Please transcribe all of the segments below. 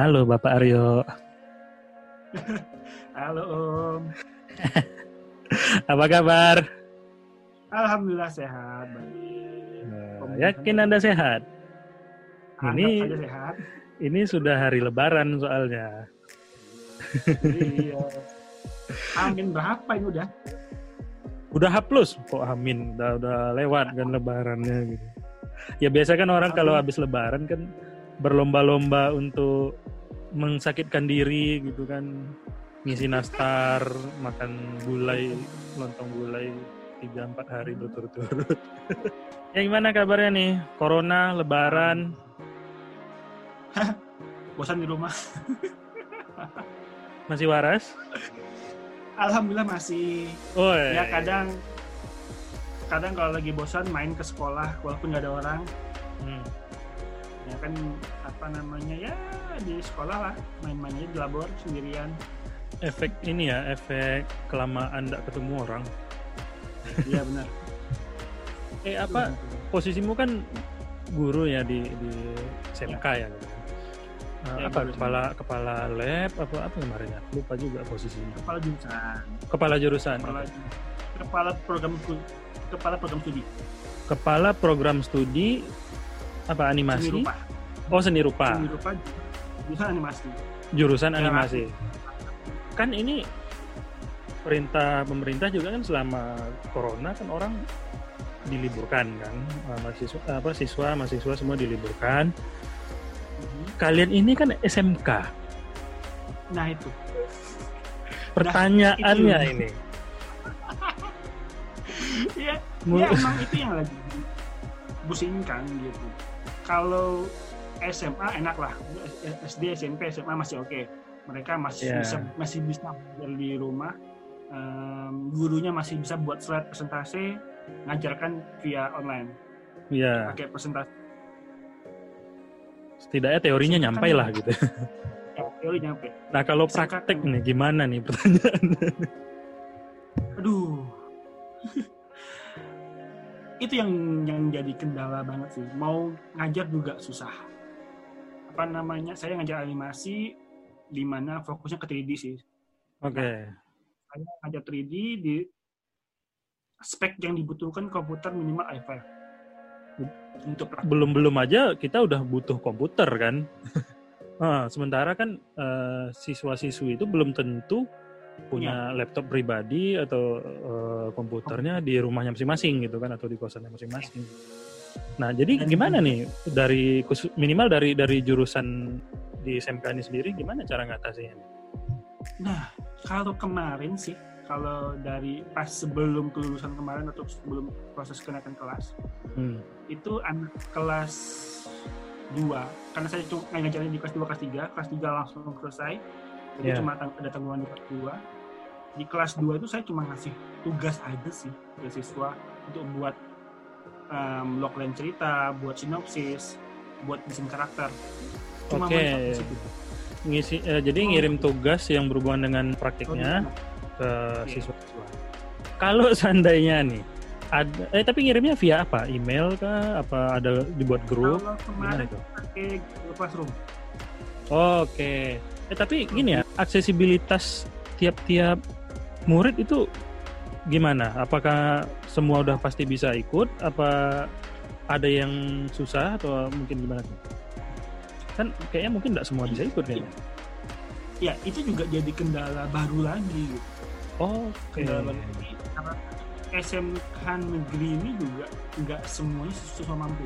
Halo Bapak Aryo. Halo Om. Apa kabar? Alhamdulillah sehat. Nah, yakin Anda sehat? Anggap Ini sehat. ini sudah hari lebaran soalnya. Iya. Amin berapa ini udah? Udah hapus kok amin, udah udah lewat kan lebarannya gitu. Ya biasa kan orang kalau habis lebaran kan berlomba-lomba untuk mengsakitkan diri gitu kan. Ngisi nastar, makan gulai, lontong gulai 3 4 hari berturut-turut. ya gimana kabarnya nih? Corona, lebaran, Bosan di rumah. masih waras? Alhamdulillah masih. Oh, Ya kadang kadang kalau lagi bosan main ke sekolah walaupun nggak ada orang Hmm. Ya kan apa namanya ya di sekolah lah main-main aja di labor sendirian. Efek ini ya efek kelamaan tidak ketemu orang. Iya benar. Eh apa posisimu kan guru ya di di SMK ya, gitu. Nah, Ya, apa kepala kepala lab apa apa kemarin ya? Lupa juga posisinya. Kepala jurusan. Kepala jurusan kepala kepala program kepala program studi. Kepala program studi apa seni animasi? rupa. Oh seni rupa. Seni rupa jurusan animasi. Jurusan Animasi. kan ini perintah pemerintah juga kan selama corona kan orang diliburkan kan mahasiswa apa siswa mahasiswa semua diliburkan. Mhm. kalian ini kan SMK nah itu. Pertanyaannya itu. ini. Iya, Mu- ya emang itu yang lagi pusingkan gitu. Kalau SMA enak lah, SD, SMP, SMA masih oke. Mereka masih Iya. bisa masih bisa belajar di rumah. Em, gurunya masih bisa buat slide presentasi, ngajarkan via online, ya pakai presentasi. setidaknya teorinya Kan- nyampe lah gitu Ya, teori nyampe. nah kalau praktek nih gimana nih pertanyaan Aduh. Itu yang yang jadi kendala banget sih. Mau ngajar juga susah. Apa namanya? Saya ngajar animasi di mana fokusnya ke 3D sih. oke Saya ngajar 3D di spek yang dibutuhkan komputer minimal i5 untuk belum belum aja kita udah butuh komputer kan Ah, sementara kan eh, siswa-siswi itu belum tentu punya laptop pribadi atau eh, komputernya di rumahnya masing-masing gitu kan atau di kosannya masing-masing. Nah, jadi gimana nih dari minimal dari dari jurusan di SMK ini sendiri gimana cara ngatasinnya? Nah, kalau kemarin sih, kalau dari pas sebelum kelulusan kemarin atau sebelum proses kenaikan kelas, Hmm. itu anak kelas 2 karena saya cuma ngajarin di kelas 2 kelas 3 kelas 3 langsung selesai jadi Yeah. cuma ada tanggungan di kelas 2 di kelas 2 itu saya cuma ngasih tugas aja sih ke siswa untuk buat um, logline cerita buat sinopsis buat desain karakter cuma Oke. situ. Ngisi eh, jadi Oh. ngirim tugas yang berhubungan dengan Oh, praktiknya ke Oke. siswa-siswa. Kalau seandainya nih ada eh tapi ngirimnya via apa? Email kah? Apa ada dibuat grup? kalau kemarin pakai Classroom Oke. Eh tapi gini ya, aksesibilitas tiap-tiap murid itu gimana? Apakah semua udah pasti bisa ikut? Apa ada yang susah atau mungkin gimana? Kan kayaknya mungkin nggak semua bisa ikut kayaknya. ya itu juga jadi kendala baru lagi gitu. Oke. kendala baru lagi karena SMK negeri ini juga nggak semuanya siswa mampu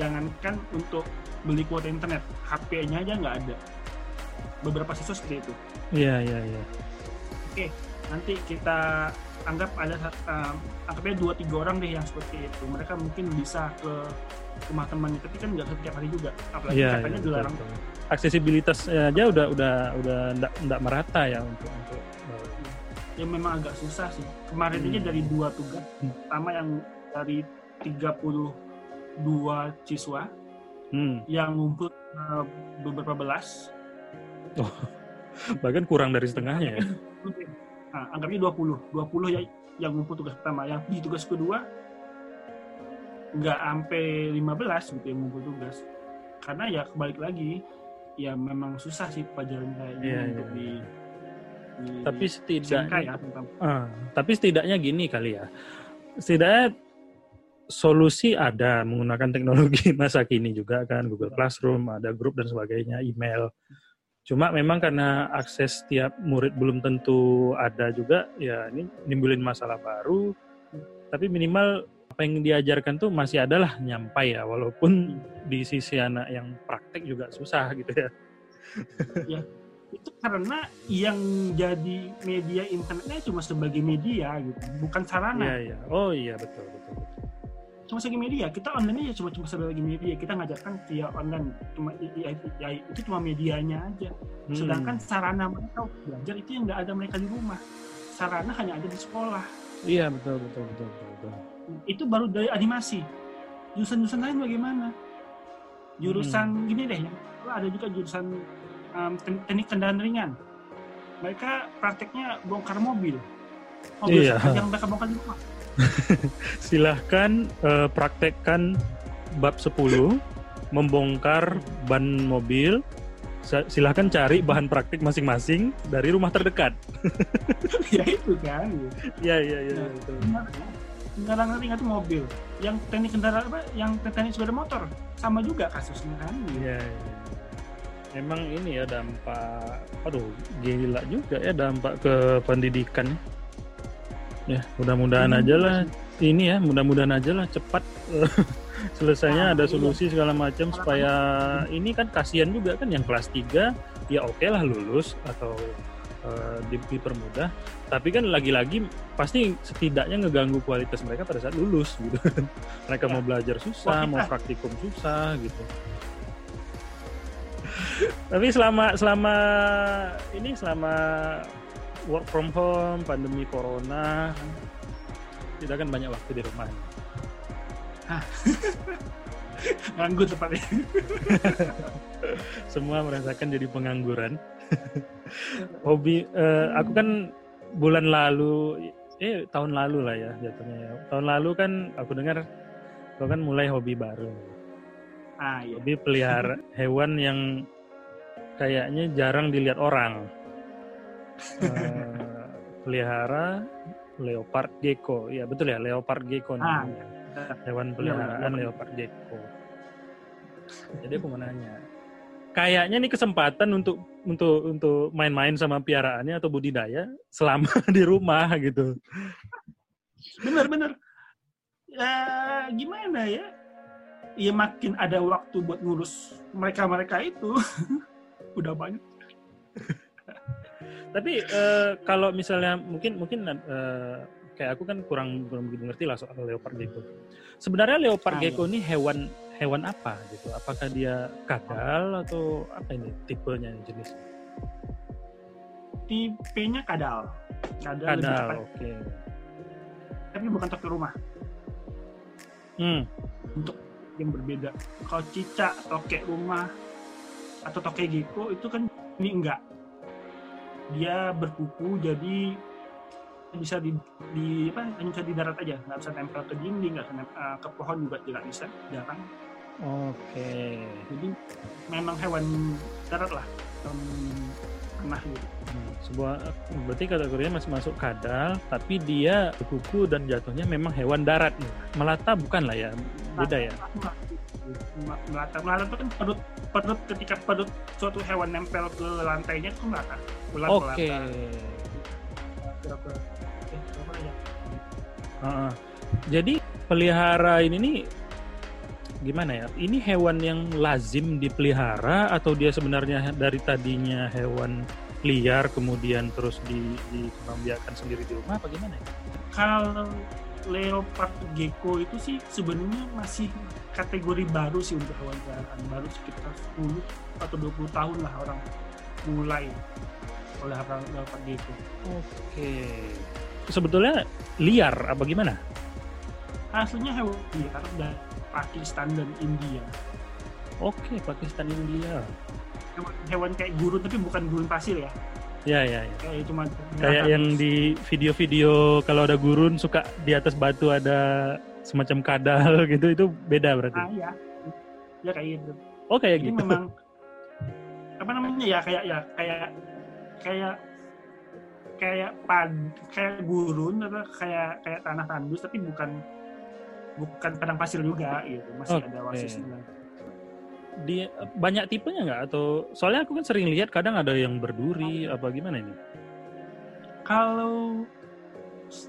jangankan untuk beli kuota internet HP-nya aja nggak ada beberapa siswa seperti itu Iya iya iya. nanti kita anggap ada um, anggapnya dua tiga orang deh yang seperti itu mereka mungkin bisa ke rumah temannya tapi kan nggak setiap hari juga apalagi Iya. katanya iya, dilarang betul. Aksesibilitas aja udah udah udah nggak merata ya untuk untuk ya memang agak susah sih kemarin aja Hmm. dari dua tugas Hmm. pertama yang dari 32 siswa hmm, yang ngumpul uh, beberapa belas bahkan kurang dari setengahnya ya. nah, anggapnya 20 20 ya yang ngumpul tugas pertama yang di tugas kedua nggak sampai 15 gitu yang ngumpul tugas karena ya kebalik lagi ya memang susah sih pelajaran kayak gini Iya, untuk iya. di, di Tapi setidaknya ya tentang Ah, tapi setidaknya gini kali ya. Setidaknya solusi ada menggunakan teknologi masa kini juga kan Google Classroom, ada grup dan sebagainya, email. Cuma memang karena akses tiap murid belum tentu ada juga, ya ini nimbulin masalah baru. Tapi minimal apa yang diajarkan tuh masih adalah nyampai ya, walaupun di sisi anak yang praktek juga susah gitu ya. itu karena yang jadi media internetnya cuma sebagai media gitu bukan sarana Iya iya. Oh iya betul betul. betul. Cuma sebagai media. Kita online ya cuma cuma sebagai media. Kita ngajarkan via online. Cuma ya, ya, itu cuma medianya aja. Hmm. sedangkan sarana mereka belajar itu yang nggak ada mereka di rumah. Sarana hanya ada di sekolah. Iya betul betul betul betul. betul. itu baru dari animasi. Jurusan-jurusan lain bagaimana? Jurusan Hmm. gini deh yang ada juga jurusan um, teknik kendaraan ringan. Mereka prakteknya bongkar mobil. Mobil Iya. yang mereka bongkar di rumah silahkan eh, praktekkan bab 10 membongkar ban mobil. Silahkan cari bahan praktik masing-masing dari rumah terdekat. Ya itu kan. Ya ya ya betul. kendaraan ringan itu mobil. Yang teknik kendaraan apa? Yang teknik sepeda motor. Sama juga kasusnya kan. Ya, ya. emang ini ya dampak aduh gila juga ya dampak ke pendidikan ya mudah-mudahan Hmm. aja lah ini ya mudah-mudahan aja lah cepat selesainya Ah, ada iya. solusi segala macam supaya ini kan kasihan juga kan yang kelas 3 ya oke lah lulus atau di- dipermudah tapi kan lagi-lagi pasti setidaknya ngeganggu kualitas mereka pada saat lulus gitu mereka Ya. mau belajar susah Wah, mau praktikum susah gitu tapi selama selama ini selama work from home pandemi corona kita kan banyak waktu di rumah nganggur tepatnya semua merasakan jadi pengangguran. Hobi, eh, aku kan bulan lalu, eh tahun lalu lah ya jatuhnya. ya. Tahun lalu kan aku dengar kau kan mulai hobi baru. ah iya Hobi pelihara hewan yang kayaknya jarang dilihat orang. Eh, pelihara leopard gecko, ya betul ya leopard gecko Ah, namanya. hewan Iya, peliharaan benar. leopard gecko. Jadi aku mau nanya, kayaknya nih kesempatan untuk untuk untuk main-main sama piaraannya atau budidaya selama di rumah gitu. bener bener ya gimana ya ya makin ada waktu buat ngurus mereka mereka itu udah banyak Tapi eh, kalau misalnya mungkin mungkin eh, kayak aku kan kurang kurang begitu ngerti lah soal leopard gecko. Sebenarnya leopard Ah, gecko ini hewan hewan apa gitu? Apakah dia kadal atau apa ini tipenya jenis? tipenya kadal kadal, Kadal, oke. tapi bukan toke rumah Hmm, yang berbeda kalau cicak toke rumah atau toke gecko itu kan ini enggak dia berkuku jadi bisa di, di apa hanya bisa di darat aja nggak bisa nempel ke dinding nggak bisa nempel, eh, ke pohon juga tidak bisa jarang oke. jadi memang hewan darat lah tanah gitu Hmm, sebuah berarti kategorinya masih masuk kadal, tapi dia kuku dan jatuhnya memang hewan darat nih. Melata bukan lah ya, beda ya. Melata melata itu kan perut perut ketika perut suatu hewan nempel ke lantainya itu Oke. melata berapa eh, berapa ya Heeh. Jadi pelihara ini nih gimana ya? Ini hewan yang lazim dipelihara atau dia sebenarnya dari tadinya hewan liar kemudian terus di dikembangbiakan sendiri di rumah apa gimana ya? kalau leopard gecko itu sih sebenarnya masih kategori baru sih untuk hewan peliharaan baru sekitar 10 atau 20 tahun lah orang mulai pelihara leopard gecko Oke. Sebetulnya liar apa gimana? aslinya hewan liar dari Pakistan dan India Oke, Pakistan India. hewan, hewan kayak gurun tapi bukan gurun pasir ya Ya, ya, ya. kayak cuma Kayak yang di video-video kalau ada gurun suka di atas batu ada semacam kadal gitu, itu beda berarti. ah ya ya kayak gitu Oh, kayak Jadi gitu. memang bentuknya ya kayak ya kayak kayak kayak pad kayak gurun atau kayak kayak tanah tandus tapi bukan bukan padang pasir juga gitu masih Oke. ada wasisnya Di banyak tipenya nggak atau soalnya aku kan sering lihat kadang ada yang berduri apa gimana ini? kalau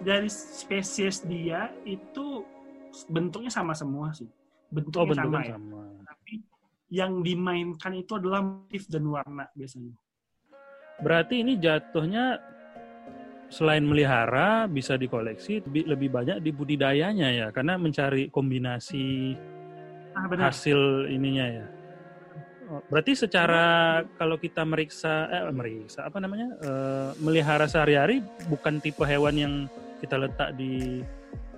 dari spesies dia itu bentuknya sama semua sih bentuknya, Oh bentuknya sama ya sama. tapi yang dimainkan itu adalah motif dan warna biasanya Berarti ini jatuhnya selain melihara bisa dikoleksi lebih, lebih banyak di budidayanya ya karena mencari kombinasi ah benar hasil ininya ya. Berarti secara kalau kita meriksa eh meriksa apa namanya eh, melihara sehari-hari bukan tipe hewan yang kita letak di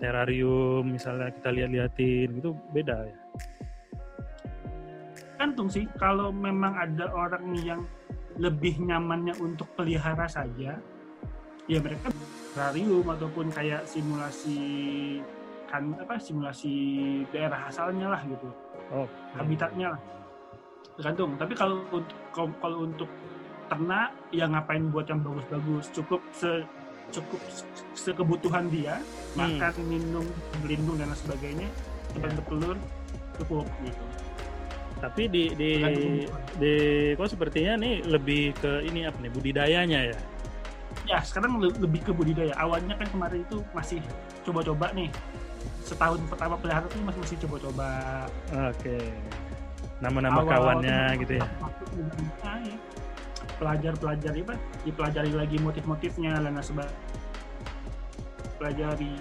terrarium misalnya kita lihat-liatin gitu beda ya. tergantung sih kalau memang ada orang yang lebih nyamannya untuk pelihara saja ya mereka terrarium ataupun kayak simulasi kan apa simulasi daerah asalnya lah gitu. Oh, habitatnya lah tergantung tapi kalau untuk kalau- untuk ternak ya ngapain buat yang bagus-bagus cukup se cukup se- sekebutuhan dia Hmm. makan minum berlindung dan lain sebagainya tempat Ya. bertelur cukup gitu Tapi di di di kok sepertinya nih lebih ke ini apa nih budidayanya ya. ya sekarang le- lebih ke budidaya awalnya kan kemarin itu masih coba-coba nih setahun pertama pelihara tuh masih masih coba-coba Oke. Nama-nama kawannya gitu ya. ya. pelajar-pelajar apa dipelajari lagi motif-motifnya dan sebagainya pelajari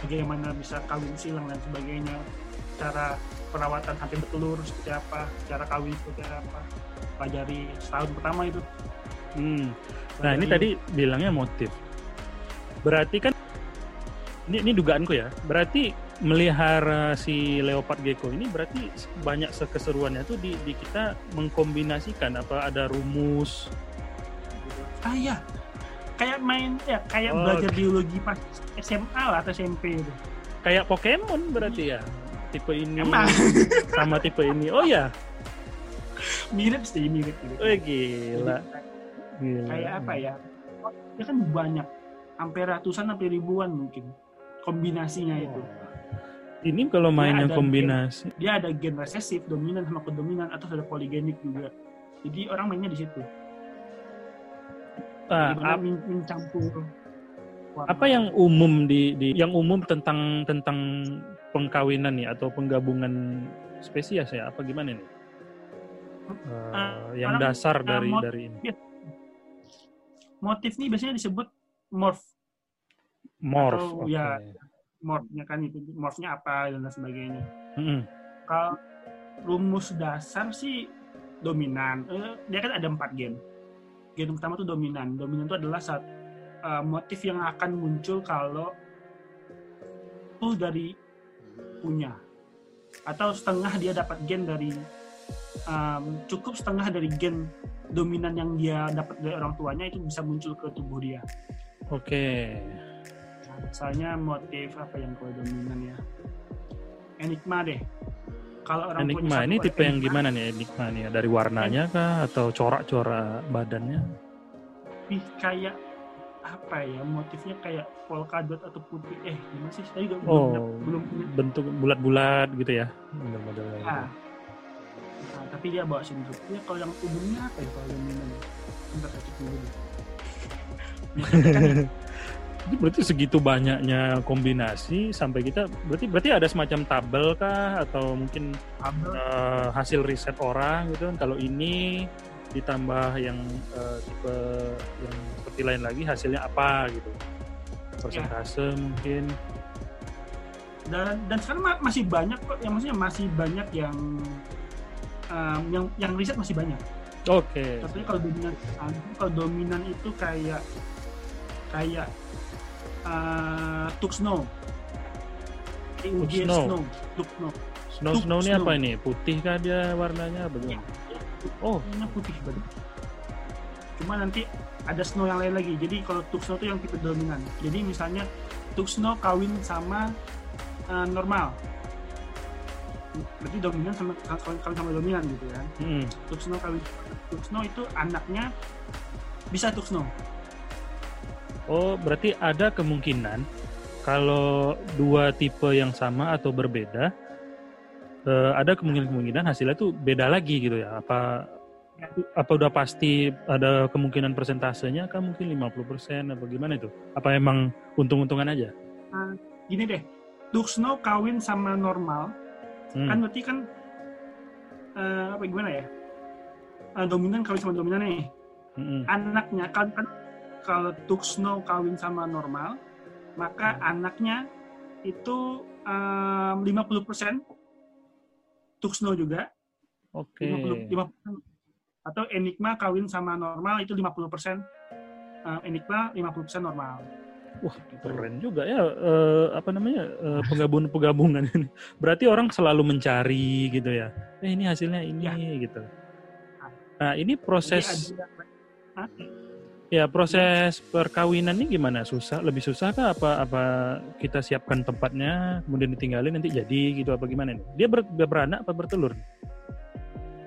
bagaimana bisa kawin silang dan sebagainya cara perawatan sampai bertelur seperti apa cara kawin seperti apa pelajari setahun pertama itu Hmm. Nah, ini Pelajari- tadi bilangnya motif. Berarti kan ini ini dugaanku ya. Berarti melihara si leopard gecko ini berarti banyak keseruannya tuh di, di kita mengkombinasikan apa ada rumus ah iya kayak main ya kayak Oh, belajar oke. biologi pas SMA lah atau SMP itu kayak Pokemon berarti ya. Tipe ini emang sama tipe ini. Oh ya. mirip sih mirip mirip Oh gila. Gila. kayak apa ya ya kan banyak sampai ratusan sampai ribuan mungkin kombinasinya itu Ini kalau mainnya ada kombinasi. dia ada gen resesif dominan sama kedominan atau ada poligenik juga. Jadi orang mainnya di situ. Gimana ap- men- mencampur warna. apa yang umum di, di yang umum tentang tentang pengkawinan nih atau penggabungan spesies ya? Apa gimana nih? Eh, Ah, yang orang- dasar ah, dari dari ini. motif nih biasanya disebut morph. Morph atau oke. ya- morphnya kan itu morphnya apa dan lain sebagainya. Mm-mm. kalau rumus dasar sih dominan. Eh, dia kan ada empat gen. Gen pertama tuh dominan. Dominan itu adalah saat eh, motif yang akan muncul kalau itu dari punya. Atau setengah dia dapat gen dari em, cukup setengah dari gen dominan yang dia dapat dari orang tuanya itu bisa muncul ke tubuh dia. Oke misalnya motif apa yang kalau dominan ya? Enigma deh. Kalau orang enigma ini tipe yang enigma, gimana nih? Enigma nih dari warnanya kah? Atau corak-corak badannya? Lebih kayak apa ya? Motifnya kayak polkadot atau putih. Eh gimana sih? Saya juga Oh. belum belum punya. bentuk bulat-bulat gitu ya? Model-model gitu. Ah. Nah, tapi dia bawa sindrom ya kalau yang umumnya apa ya kalau dominan bentar saya cek dulu deh. Ya, Jadi berarti segitu banyaknya kombinasi sampai kita berarti berarti ada semacam tabel kah? Atau mungkin eh, hasil riset orang gitu kan? Kalau ini ditambah yang eh, tipe yang seperti lain lagi hasilnya apa gitu? Persentase mungkin. Dan dan sekarang ma- masih banyak kok yang maksudnya masih banyak yang em, yang yang riset masih banyak. Oke. Contohnya kalau dominan kalau dominan itu kayak kayak uh, Tuxno. TUG Tuxno. Snow. Tuxno. snow Tuk snow ini snow. apa ini putih kah dia warnanya bagaimana oh Warnanya putih banget. Cuma nanti ada snow yang lain lagi. Jadi kalau Tuxno itu yang tipe dominan. Jadi misalnya Tuxno kawin sama uh, normal. berarti dominan sama kawin, kawin sama dominan gitu kan Hmm. Tuxno kawin Tuxno itu anaknya bisa Tuxno Oh, berarti ada kemungkinan kalau dua tipe yang sama atau berbeda, eh, ada kemungkinan-kemungkinan hasilnya tuh beda lagi gitu ya? Apa apa udah pasti ada kemungkinan persentasenya kan mungkin 50% apa gimana itu? Apa emang untung-untungan aja? gini deh Tuxno kawin sama normal Hmm. kan berarti kan eh, apa gimana ya Eh, dominan kawin sama dominan nih Mm-mm. anaknya kan, kan kalau Tuxno kawin sama normal maka anaknya itu em, 50% Tuxno juga Oke. 50, 50%. atau Enigma kawin sama normal itu 50% eh, Enigma 50% normal Wah, keren juga ya eh, apa namanya eh, penggabungan-penggabungan ini. Berarti orang selalu mencari gitu ya. Eh ini hasilnya ini Ya. gitu. Nah, ini proses Jadi ada- Ya proses perkawinan ini gimana? Susah, lebih susah kah apa apa kita siapkan tempatnya kemudian ditinggalin nanti jadi gitu apa gimana nih? Dia ber, beranak apa bertelur?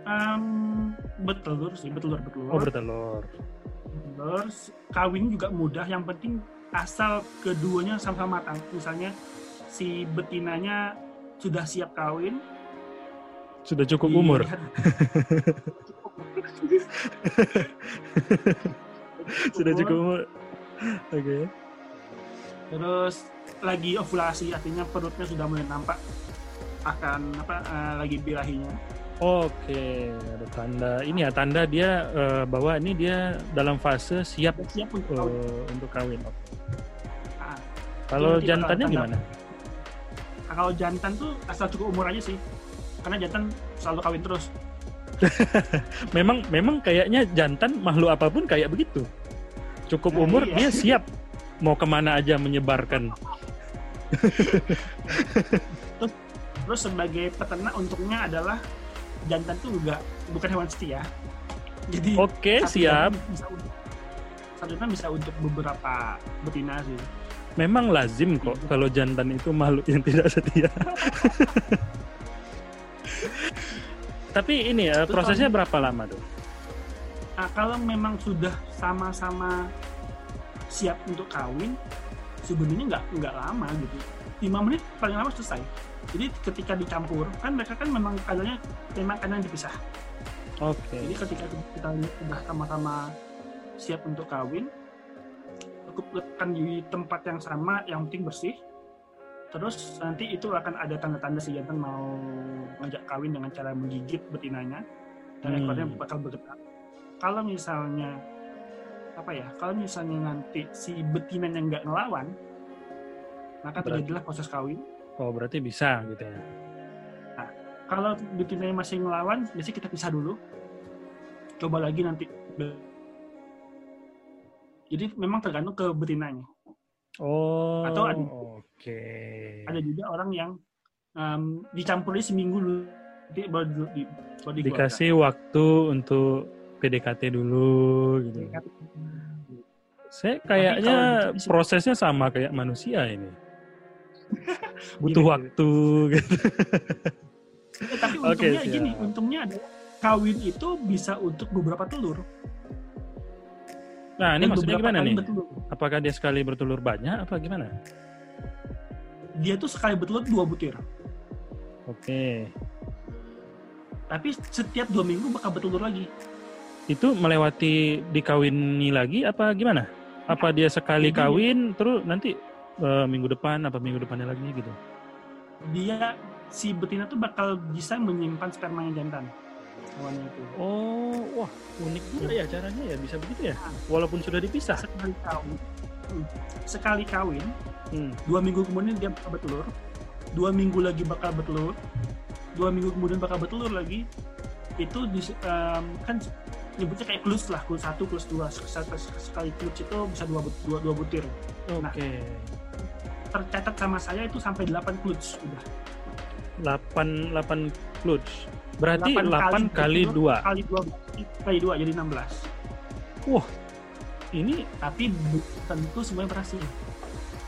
em, bertelur sih bertelur bertelur Oh bertelur. Terus kawin juga mudah, yang penting asal keduanya sama-sama matang. Misalnya si betinanya sudah siap kawin, Sudah cukup umur. dilihat- Sudah cukup umur. Oke. Terus lagi ovulasi, artinya perutnya sudah mulai nampak akan apa eh, lagi birahinya. Oke, ada tanda ini ya tanda dia eh, bahwa ini dia dalam fase siap siap untuk kawin. untuk kawin. Oke. Ah, Kalau jantannya tanda- gimana? Nah, kalau jantan tuh asal cukup umur aja sih, karena jantan selalu kawin terus. Memang memang kayaknya jantan makhluk apa pun kayak begitu. Cukup Nah, umur iya. dia siap mau ke mana aja menyebarkan. Terus sebagai peternak untungnya adalah jantan tuh juga bukan hewan setia. Jadi Oke, satu siap. bisa untuk satu jantan bisa untuk beberapa betina sih. Memang lazim kok kalau jantan itu makhluk yang tidak setia. Tapi ini Terus prosesnya berapa lama tuh? Nah, kalau memang sudah sama-sama siap untuk kawin, sebenarnya nggak nggak lama gitu. 5 menit paling lama selesai. Jadi ketika dicampur, kan mereka kan memang kadarnya memang kandang dipisah. Oke. Jadi ketika kita sudah sama-sama siap untuk kawin, cukup letakkan di tempat yang sama, yang penting bersih. Terus nanti itu akan ada tanda-tanda si jantan mau ngajak kawin dengan cara menggigit betinanya dan Hmm. ekornya bakal bergetar. Kalau misalnya apa ya? Kalau misalnya nanti si betinanya nggak ngelawan, maka Berarti- terjadilah proses kawin. Oh, berarti bisa gitu ya. Kalau betinanya masih ngelawan, biasanya kita pisah dulu. Coba lagi nanti. Jadi memang tergantung ke betinanya. Oh. Atau ada- Oke. Ada juga orang yang um, dicampuri seminggu dulu, nanti baru di, di, baru. Dikasih waktu untuk PDKT dulu gitu. Saya kayaknya di- prosesnya sama kayak manusia ini. Butuh Gini, waktu gitu. Eh, tapi untungnya siap. gini, untungnya ada kawin itu bisa untuk beberapa telur. Nah, ini Dan maksudnya gimana nih? bertelur. Apakah dia sekali bertelur banyak apa gimana? Dia tuh sekali bertelur dua butir. Oke. Tapi setiap dua minggu bakal bertelur lagi. Itu melewati dikawini lagi apa gimana? Apa dia sekali Jadi- kawin terus nanti eh, minggu depan apa minggu depannya lagi gitu? Dia si betina tuh bakal bisa menyimpan spermanya jantan. Hewannya itu. Oh, wah unik juga ya caranya ya bisa begitu ya? Walaupun sudah dipisah. Sekali kawin. Hmm. Sekali kawin, Hmm. dua minggu kemudian dia bakal bertelur. Dua minggu lagi bakal bertelur. Dua minggu kemudian bakal bertelur lagi. Itu di, em, kan nyebutnya kayak klus lah, klus satu, klus dua. Sekali, sekali klus itu bisa dua, dua, dua butir. Nah. Oke. Tercatat sama saya itu sampai 8 klus udah. 8 8 clutch. Berarti 8, 8 kali bertelur, 2. Kali dua kali dua jadi 16. Ini Tapi tentu semuanya berhasil.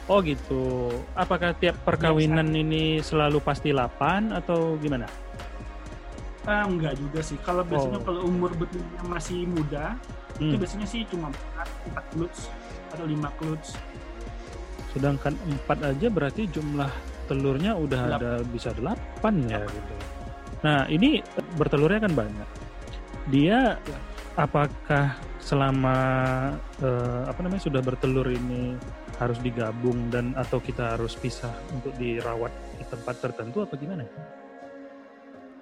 Oh gitu. Apakah tiap perkawinan ini selalu pasti 8 atau gimana? Ah, enggak juga sih. Kalau biasanya Oh. kalau umur betina masih muda, itu Hmm. biasanya sih cuma 4, 4 kluts atau 5 kluts. Sedangkan 4 aja berarti jumlah telurnya udah Delap- ada bisa 8 ya gitu. Nah, ini bertelurnya kan banyak. Dia apakah selama eh, apa namanya sudah bertelur ini harus digabung dan atau kita harus pisah untuk dirawat di tempat tertentu apa gimana?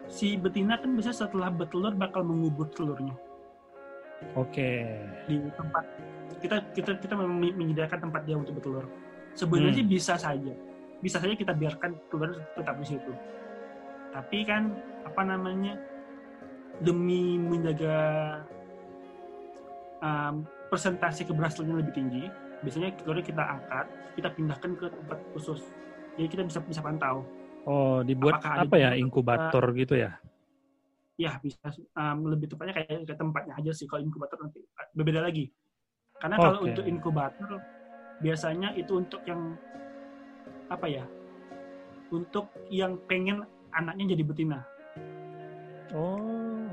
Si betina kan biasanya setelah bertelur bakal mengubur telurnya Oke. di tempat kita kita kita menyediakan tempat dia untuk bertelur. Sebenarnya Hmm. sih bisa saja, bisa saja kita biarkan telur tetap di situ. Tapi kan apa namanya demi menjaga um, persentase keberhasilannya lebih tinggi, biasanya telurnya kita angkat, kita pindahkan ke tempat khusus. Jadi kita bisa bisa pantau. Oh, dibuat Apakah apa ya inkubator gitu ya? ya bisa um, lebih tepatnya kayak ke tempatnya aja sih kalau inkubator nanti berbeda lagi karena kalau Oke. untuk inkubator biasanya itu untuk yang apa ya untuk yang pengen anaknya jadi betina Oh.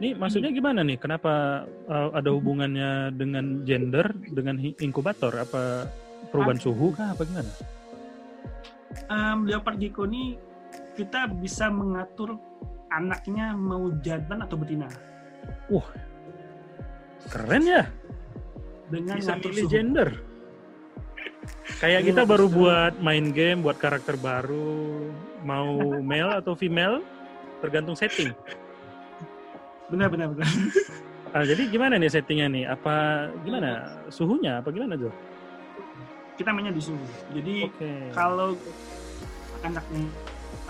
Ini maksudnya gimana nih? Kenapa uh, ada hubungannya dengan gender dengan inkubator? Apa perubahan suhu kah? Apa gimana? um, leopard gecko ini kita bisa mengatur anaknya mau jantan atau betina Keren ya, dengan bisa milih suhu. gender. Kayak Iya, kita baru bisa. buat main game, buat karakter baru, mau male atau female, tergantung setting. benar benar benar Ah, jadi gimana nih settingnya nih? Apa gimana suhunya? Apa gimana tuh? kita mainnya di suhu jadi Oke. kalau anaknya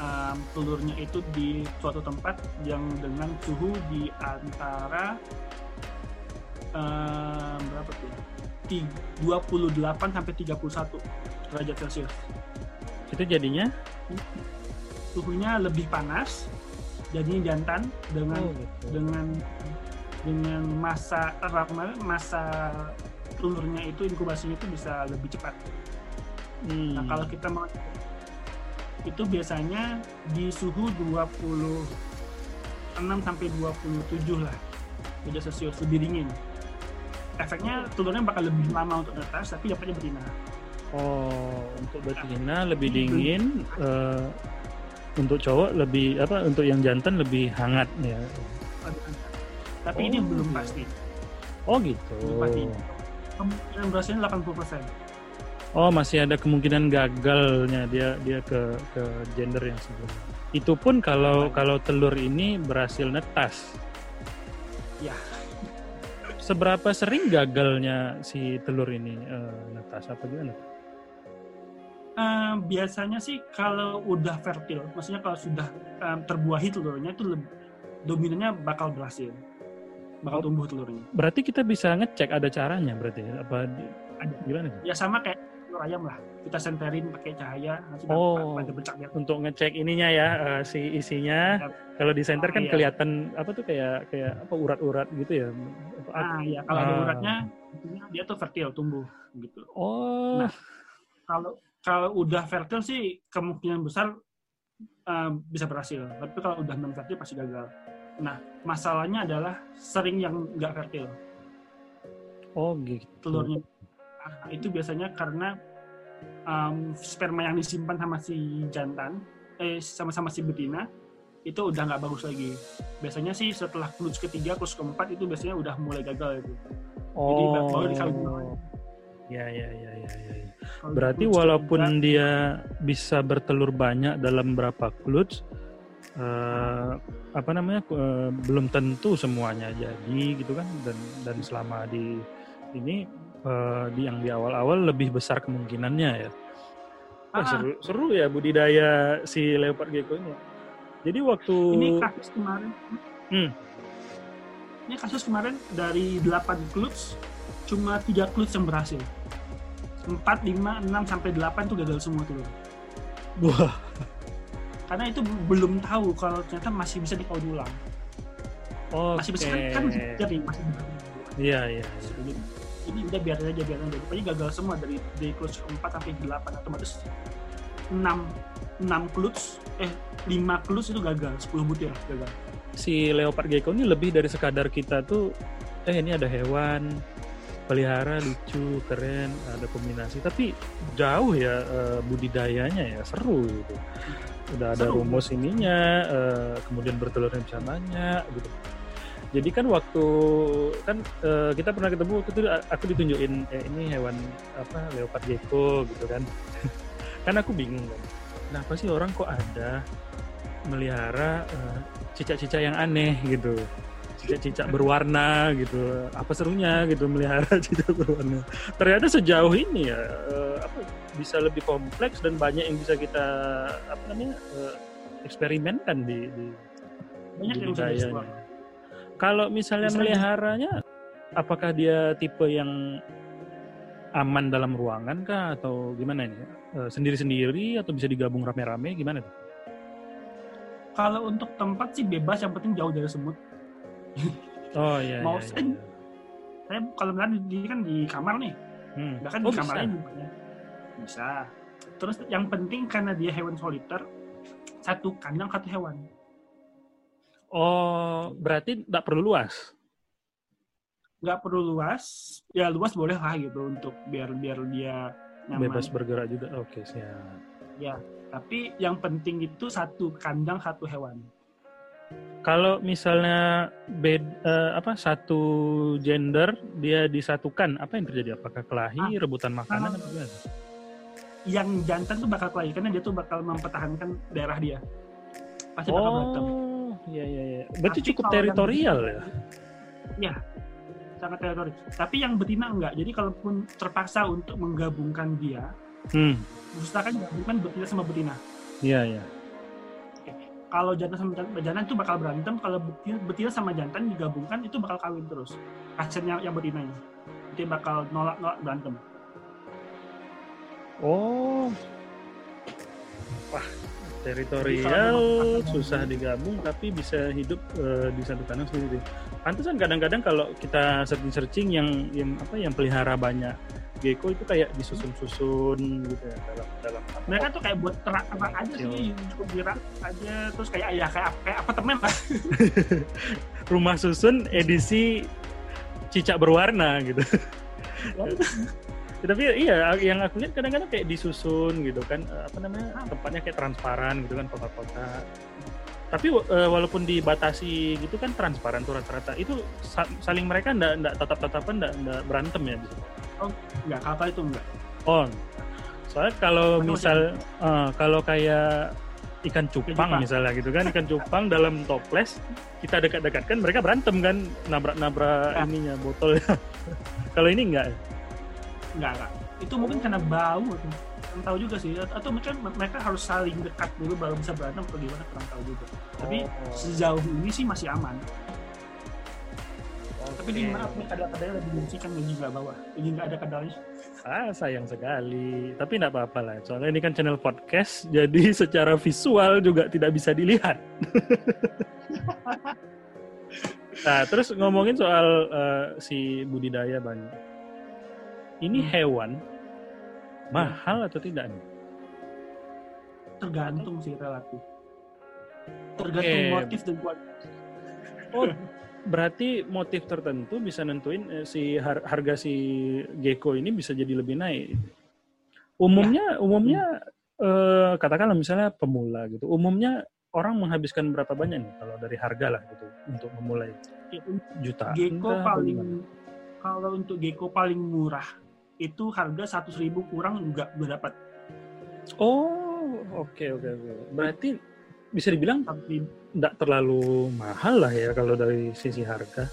um, telurnya itu di suatu tempat yang dengan suhu di antara um, berapa tuh? Ti- 28 sampai 31 derajat Celcius. Itu jadinya? Suhunya lebih panas, jadinya jantan dengan Oh, gitu. dengan dengan masa masa telurnya itu inkubasinya itu bisa lebih cepat. Hmm. Nah, kalau kita mau itu biasanya di suhu 26 sampai 27 lah derajat Celcius lebih dingin. Efeknya telurnya bakal lebih lama untuk netas tapi dapatnya betina. Oh, untuk betina lebih dingin, eh, untuk cowok lebih apa? Untuk yang jantan lebih hangat ya. Tapi ini Oh. belum pasti. Oh gitu. Belum pasti. Kemungkinan berhasilnya 80%. Oh masih ada kemungkinan gagalnya dia dia ke ke gender yang sebelumnya. Itu pun kalau kalau telur ini berhasil netas. Ya. Seberapa sering gagalnya si telur ini eh, netas apa gimana? Eh, biasanya sih kalau udah fertil, maksudnya kalau sudah em, terbuahi telurnya itu lebih, dominannya bakal berhasil, bakal Oh. tumbuh telurnya. Berarti kita bisa ngecek ada caranya berarti apa di- Ada. gimana? Ya sama kayak telur ayam lah, kita senterin pakai cahaya, nanti Oh. pada dia. Untuk ngecek ininya ya eh, si isinya. Kalau di center kan Iya. kelihatan apa tuh kayak kayak apa urat-urat gitu ya. Apa- Ah ya kalau ada Ah. uratnya, artinya dia tuh fertil tumbuh gitu. Oh, Nah, Kalau kalau udah fertil sih kemungkinan besar em, bisa berhasil, tapi kalau udah non fertil pasti gagal. Nah masalahnya adalah sering yang nggak fertil. oh gitu. telurnya Ah, itu biasanya karena um, sperma yang disimpan sama si jantan eh sama-sama si betina itu udah nggak bagus lagi biasanya sih setelah klus ketiga klus keempat itu biasanya udah mulai gagal itu Jadi, Oh. baru dikawin Ya ya ya ya ya. ya. Berarti walaupun dia bisa bertelur banyak dalam berapa kluts, eh, apa namanya eh, belum tentu semuanya jadi gitu kan dan dan selama di ini eh, di yang di awal-awal lebih besar kemungkinannya ya. Wah, Ah. seru, seru ya budidaya si leopard gecko ini. Jadi waktu ini kasus kemarin Hmm. ini kasus kemarin dari 8 klus cuma tiga klus yang berhasil. 4, 5, 6, sampai 8 tuh gagal semua tuh. Wah. Karena itu belum tahu kalau ternyata masih bisa dikawin ulang. Oke. masih bisa kan, kan masih jadi masih bisa. Iya iya. Jadi, ini udah biarin aja biarin aja. Pokoknya gagal semua dari dari clutch 4 sampai 8 otomatis 6 6 clutch eh 5 clutch itu gagal. 10 butir gagal. Si leopard gecko ini lebih dari sekadar kita tuh eh ini ada hewan pelihara lucu keren ada kombinasi. Tapi jauh ya eh, budidayanya ya seru gitu. Udah ada Seru. rumus ininya eh, kemudian bertelurnya bisa banyak gitu. Jadi kan waktu kan eh, kita pernah ketemu waktu itu aku ditunjukin eh, ini hewan apa leopard gecko gitu kan. Kan aku bingung kan. Kenapa sih orang kok ada melihara eh, cicak-cicak yang aneh? gitu cicak-cicak berwarna gitu apa serunya gitu melihara cicak berwarna ternyata sejauh ini ya eh, apa bisa lebih kompleks dan banyak yang bisa kita apa namanya eh, eksperimenkan di, di banyak yang bisa budidayanya. dieksplor Kalau misalnya Bisa meliharanya, apakah dia tipe yang aman dalam ruangan kah atau gimana ini? Eh, Sendiri-sendiri atau bisa digabung rame-rame gimana tuh? kalau untuk tempat sih bebas yang penting jauh dari semut Oh iya. Mau iya, sen- iya. saya kalau bilang di, kan di kamar nih Hmm. bahkan Oh, di bisa. kamarnya juga bisa terus yang penting karena dia hewan soliter satu kandang satu hewan Oh, berarti tidak perlu luas. nggak perlu luas ya luas boleh lah gitu untuk biar biar dia nyaman Bebas bergerak juga. Oke, siap. tapi yang penting itu satu kandang satu hewan Kalau misalnya bed eh, apa satu gender dia disatukan, apa yang terjadi? Apakah kelahi, rebutan makanan Ah. atau gimana? yang jantan tuh bakal kelahi karena dia tuh bakal mempertahankan daerah dia pasti bakal berantem Oh, iya iya iya. Berarti Tapi cukup kalau yang teritorial ya. ya sangat teritori tapi yang betina enggak jadi kalaupun terpaksa untuk menggabungkan dia Hmm, usahakan gabungkan betina sama betina iya iya. Kalau jantan sama jantan, jantan itu bakal berantem kalau betina, betina sama jantan digabungkan itu bakal kawin terus hasilnya yang betinanya itu bakal nolak nolak berantem Oh. Wah, teritorial Jadi susah digabung tapi bisa hidup eh, di satu tanah sendiri. Pantesan kadang-kadang kalau kita searching-searching yang yang apa yang pelihara banyak gecko itu kayak disusun-susun gitu ya dalam dalam apa, mereka tuh kayak buat terak apa aja sih cukup dirak aja terus kayak ya kayak kayak apartemen lah. Rumah susun edisi cicak berwarna gitu. Tapi iya yang aku lihat kadang-kadang kayak disusun gitu kan eh, apa namanya tempatnya kayak transparan gitu kan kotak-kotak tapi eh, walaupun dibatasi gitu kan transparan tuh rata-rata. Itu sa- saling mereka ndak ndak tatap-tatapan ndak ndak berantem ya di situ? enggak kalau itu enggak oh soalnya kalau misal eh, kalau kayak ikan cupang misalnya gitu kan ikan cupang dalam toples kita dekat-dekatkan mereka berantem kan nabrak-nabrak Ya. ininya botolnya kalau ini enggak ya? enggak enggak itu mungkin karena bau kurang tahu juga sih atau mungkin mereka harus saling dekat dulu baru bisa berantem atau gimana kurang tahu juga tapi Oh. sejauh ini sih masih aman tapi di mana punya kadal-kadalnya lebih dibersihkan gaji nggak bawah gaji nggak ada kadalnya Ah, sayang sekali. Tapi enggak apa-apa lah. Soalnya ini kan channel podcast, jadi secara visual juga tidak bisa dilihat. nah, terus ngomongin soal eh, si budidaya Bang. Ini Hmm. hewan mahal atau tidak nih? tergantung sih relatif tergantung Oke. motif dan kualitas Oh, berarti motif tertentu bisa nentuin eh, si har- harga si gecko ini bisa jadi lebih naik. Umumnya, umumnya eh, katakanlah misalnya pemula gitu. Umumnya orang menghabiskan berapa banyak nih kalau dari harga lah gitu untuk memulai jutaan gecko paling kalau untuk gecko paling murah itu harga 100.000 ribu kurang juga udah dapat Oh, oke oke oke. Berarti bisa dibilang 100.000. tidak terlalu mahal lah ya kalau dari sisi harga.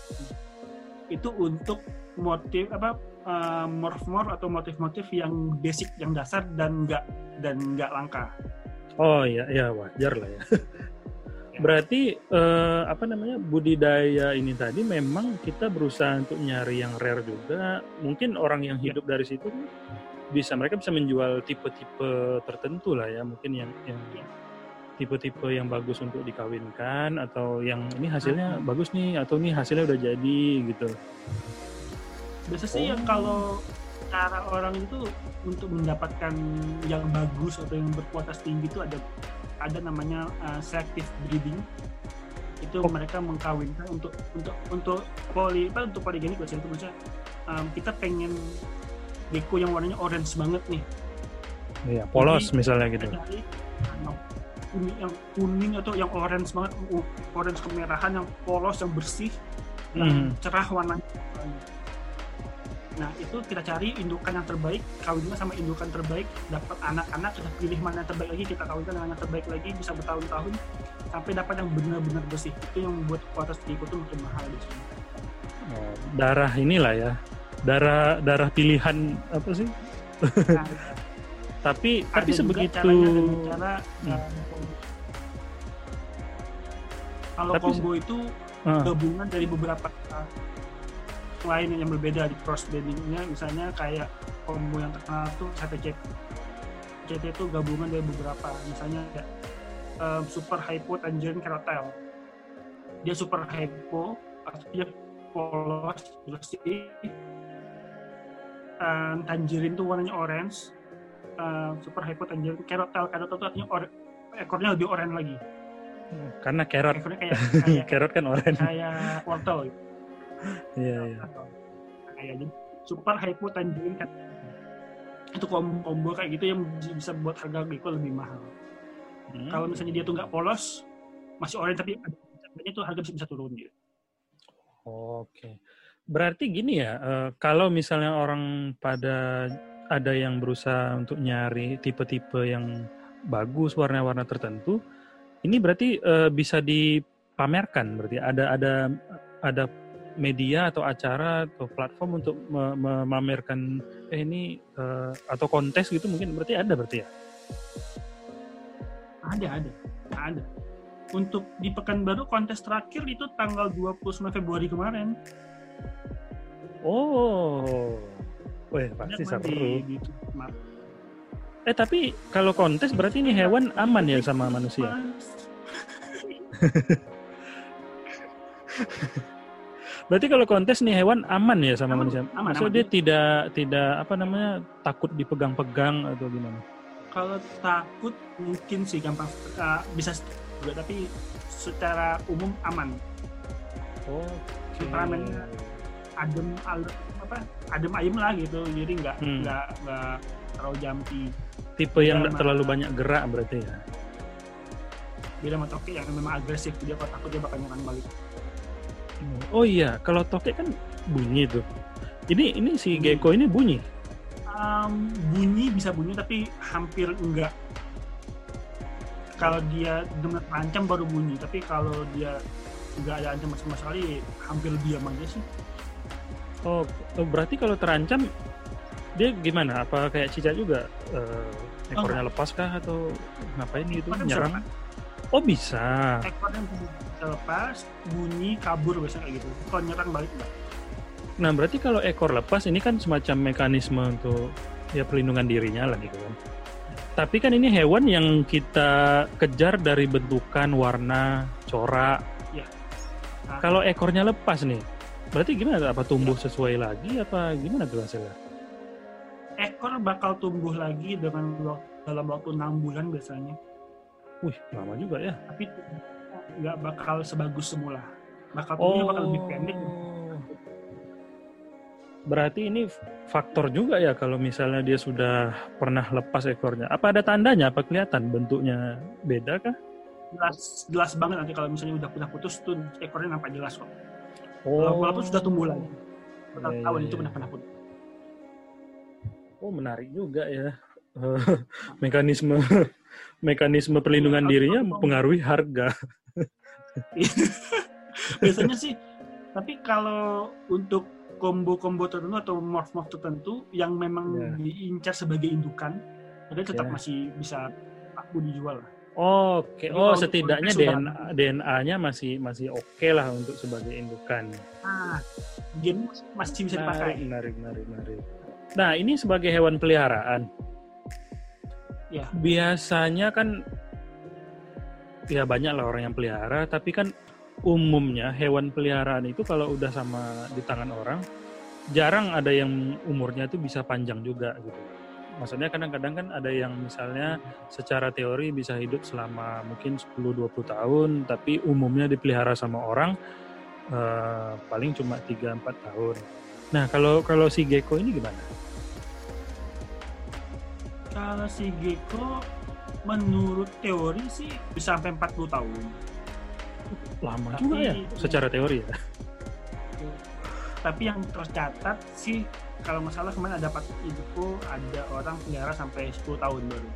itu untuk motif apa eh, morph-morph atau motif-motif yang basic yang dasar dan nggak dan nggak langka Oh iya, ya wajar lah ya. Berarti eh, apa namanya budidaya ini tadi memang kita berusaha untuk nyari yang rare juga. Mungkin orang yang hidup dari situ bisa mereka bisa menjual tipe-tipe tertentu lah ya. Mungkin yang yang tipe-tipe yang bagus untuk dikawinkan atau yang ini hasilnya bagus nih atau nih hasilnya udah jadi gitu. Biasa sih ya Oh. kalau cara orang itu untuk mendapatkan yang bagus atau yang berkualitas tinggi itu ada ada namanya uh, selective breeding. Itu Oh. mereka mengkawinkan untuk untuk untuk poli apa untuk poligenik bahasa itu maksudnya um, kita pengen gecko yang warnanya orange banget nih. Iya, polos misalnya gitu. Cari kuning yang kuning atau yang orange banget, uh, orange kemerahan yang polos yang bersih, yang Hmm. cerah warnanya. Nah itu kita cari indukan yang terbaik, kawinnya sama indukan terbaik, dapat anak-anak kita pilih mana yang terbaik lagi, kita kawinkan dengan yang terbaik lagi bisa bertahun-tahun sampai dapat yang benar-benar bersih. Itu yang membuat kualitas gecko itu makin mahal di sini. Oh, darah inilah ya. Darah darah pilihan apa sih? Nah, Tapi ada tapi juga sebegitu caranya dengan cara Hmm. uh, kalau Tapi- combo itu Ah, gabungan dari beberapa uh, lain yang berbeda di crossbreedingnya misalnya kayak combo yang terkenal tuh CTC CT itu gabungan dari beberapa. Misalnya kayak um, super hypo tangerine carotel dia super hypo artinya polos bersih um, tangerine tuh warnanya orange um, super hypo tangerine carotel carotel tuh artinya or- ekornya lebih oranye lagi karena carrot kayak kayak carrot kan oranye. kayak wortel gitu. Iya, iya. kayak jadi super hypo tangerine kan itu combo, kayak gitu yang bisa buat harga gecko lebih mahal. Hmm. Kalau misalnya dia tuh nggak polos, masih orange tapi ada tuh harga bisa, bisa turun gitu. Oke. Berarti gini ya, eh, kalau misalnya orang pada ada yang berusaha untuk nyari tipe-tipe yang bagus warna-warna tertentu, ini berarti eh, bisa dipamerkan berarti ada ada ada media atau acara atau platform untuk me- memamerkan eh ini eh, atau kontes gitu mungkin berarti ada berarti ya. Ada, ada, ada. Untuk di Pekanbaru kontes terakhir itu tanggal 29 Februari kemarin. Oh. Wih, pasti seru. di, di. Eh tapi kalau kontes berarti ini hewan aman ya sama manusia? Berarti kalau kontes nih hewan aman ya sama Aman, manusia? aman, Maksudnya aman. dia tidak tidak apa namanya takut dipegang-pegang atau gimana? Kalau takut mungkin sih gampang uh, bisa juga tapi secara umum aman. Oh. Temperamennya adem al- apa adem ayem lah gitu jadi nggak Hmm. nggak nggak terlalu jumpy Tipe yang sama- terlalu banyak gerak berarti ya. beda sama toke yang memang agresif dia kalau takut dia bakal nyerang balik Oh iya, kalau tokek kan bunyi tuh. Ini ini si gecko ini bunyi. Um, bunyi bisa bunyi tapi hampir enggak kalau dia benar terancam baru bunyi tapi kalau dia nggak ada ancaman sama sekali hampir diam aja sih Oh, oh, berarti kalau terancam dia gimana? Apa kayak cicak juga? Eh, ekornya lepas kah atau ngapain gitu? Ekornya bisa Nyerang? Oh bisa. ekornya bisa lepas bunyi kabur biasanya kayak gitu kalau nyerang balik enggak Nah berarti kalau ekor lepas ini kan semacam mekanisme untuk ya perlindungan dirinya lah gitu kan. Tapi kan ini hewan yang kita kejar dari bentukan, warna, corak. Nah, Kalau ekornya lepas nih, berarti gimana? Apa tumbuh sesuai lagi? Apa gimana tuh hasilnya? Ekor bakal tumbuh lagi dengan dalam waktu enam bulan biasanya Wih, lama juga ya. tapi nggak bakal sebagus semula bakal tumbuhnya bakal lebih pendek Oh. Berarti ini faktor juga ya kalau misalnya dia sudah pernah lepas ekornya. Apa ada tandanya? Apa kelihatan bentuknya beda kah? jelas jelas banget nanti kalau misalnya udah pernah putus tuh ekornya nampak jelas kok Oh. walaupun sudah tumbuh lagi bakal Iya, tahu iya, itu iya. pernah pernah putus Oh menarik juga ya Eh, mekanisme mekanisme perlindungan dirinya mempengaruhi harga. biasanya sih tapi kalau untuk combo-combo tertentu atau morph-morph tertentu yang memang Ya. diincar sebagai indukan berarti tetap Ya. masih bisa laku dijual lah Oke, Jadi oh setidaknya DNA DNA-nya masih masih oke lah untuk sebagai indukan. nah gen masih bisa dipakai Menarik, menarik, menarik. Nah ini sebagai hewan peliharaan. Ya. Biasanya kan ya banyak lah orang yang pelihara, tapi kan umumnya hewan peliharaan itu kalau udah sama di tangan orang jarang ada yang umurnya itu bisa panjang juga gitu. Maksudnya kadang-kadang kan ada yang misalnya secara teori bisa hidup selama mungkin 10-20 tahun, tapi umumnya dipelihara sama orang uh, paling cuma 3-4 tahun. Nah kalau kalau si gecko ini gimana? Kalau si gecko menurut teori sih bisa sampai 40 tahun. Lama tapi, juga ya secara teori ya. Tapi yang tercatat sih kalau masalah kemarin ada dapat info ada orang pelihara sampai 10 tahun baru.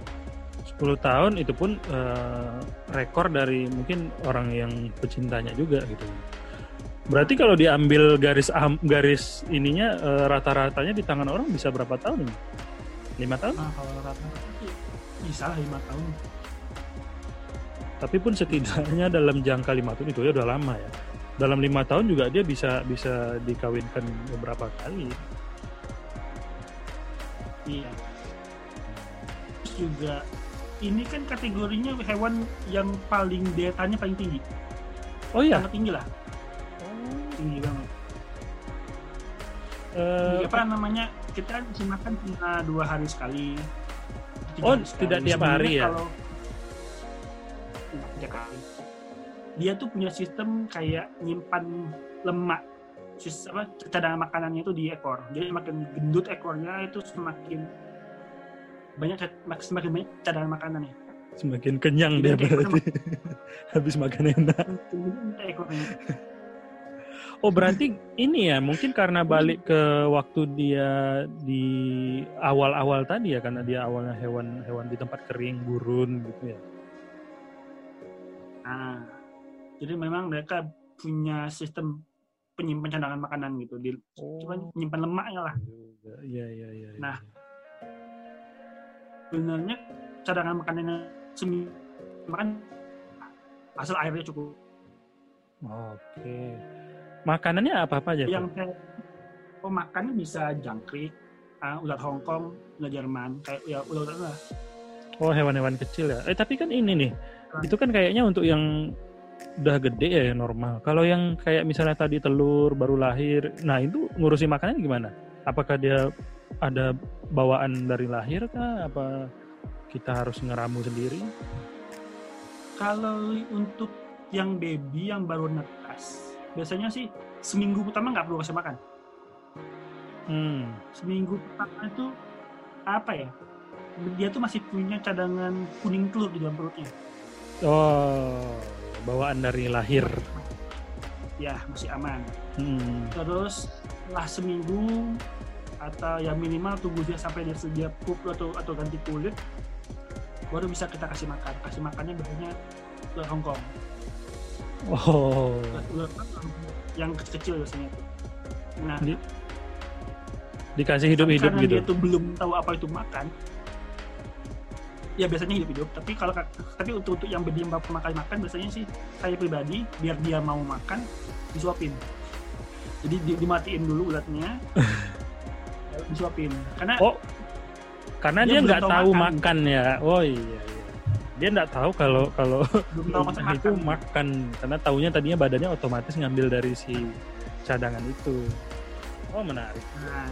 10 tahun itu pun uh, rekor dari mungkin orang yang pecintanya juga gitu. Berarti kalau diambil garis garis ininya uh, rata-ratanya di tangan orang bisa berapa tahun? Lima tahun? Nah, kalau rata-rata bisa lah lima tahun. Tapi pun setidaknya dalam jangka lima tahun itu ya udah lama ya. Dalam lima tahun juga dia bisa bisa dikawinkan beberapa kali. Iya. Terus juga ini kan kategorinya hewan yang paling daya paling tinggi. Oh iya. Sangat tinggi lah tinggi banget uh, apa namanya kita bisa makan cuma dua hari sekali. Oh hari sekali. tidak tiap hari ya? kalau hari. Dia tuh punya sistem kayak nyimpan lemak. Apa cadangan makanannya itu di ekor. Jadi makin gendut ekornya itu semakin banyak semakin banyak cadangan makanannya. Semakin kenyang dia berarti. habis makan enak. Ekornya Oh berarti ini ya mungkin karena balik ke waktu dia di awal-awal tadi ya karena dia awalnya hewan-hewan di tempat kering gurun gitu ya. Nah, jadi memang mereka punya sistem penyimpan cadangan makanan gitu, di, oh. cuma menyimpan lemaknya lah. Iya iya iya. iya. Nah, sebenarnya cadangan makanan semi makan asal airnya cukup. Oke. Okay. Makanannya apa-apa aja? Yang kayak oh, makannya bisa jangkrik, uh, ular Hongkong, ular Jerman, kayak ya ular-ular lah. Oh hewan-hewan kecil ya. Eh tapi kan ini nih, nah. itu kan kayaknya untuk yang udah gede ya normal. Kalau yang kayak misalnya tadi telur baru lahir, nah itu ngurusi makanan gimana? Apakah dia ada bawaan dari lahir kah? Apa kita harus ngeramu sendiri? Kalau untuk yang baby yang baru netas, biasanya sih seminggu pertama nggak perlu kasih makan. Hmm. Seminggu pertama itu apa ya? Dia tuh masih punya cadangan kuning telur di dalam perutnya. Oh, bawaan dari lahir. Ya, masih aman. Hmm. Terus setelah seminggu atau ya minimal tunggu dia sampai dia sedia pup atau atau ganti kulit baru bisa kita kasih makan. Kasih makannya biasanya ke Hongkong. Oh. Yang kecil-kecil biasanya itu. Nah, Di, dikasih hidup-hidup hidup gitu. Dia tuh belum tahu apa itu makan. Ya biasanya hidup-hidup. Tapi kalau tapi untuk untuk yang berdiam makan makan biasanya sih saya pribadi biar dia mau makan disuapin. Jadi di, dimatiin dulu ulatnya. disuapin. Karena Oh. Karena dia nggak tahu makan. makan ya. Oh iya. Iya dia nggak tahu kalau kalau itu makan. makan karena taunya tadinya badannya otomatis ngambil dari si cadangan itu. Oh menarik. Nah,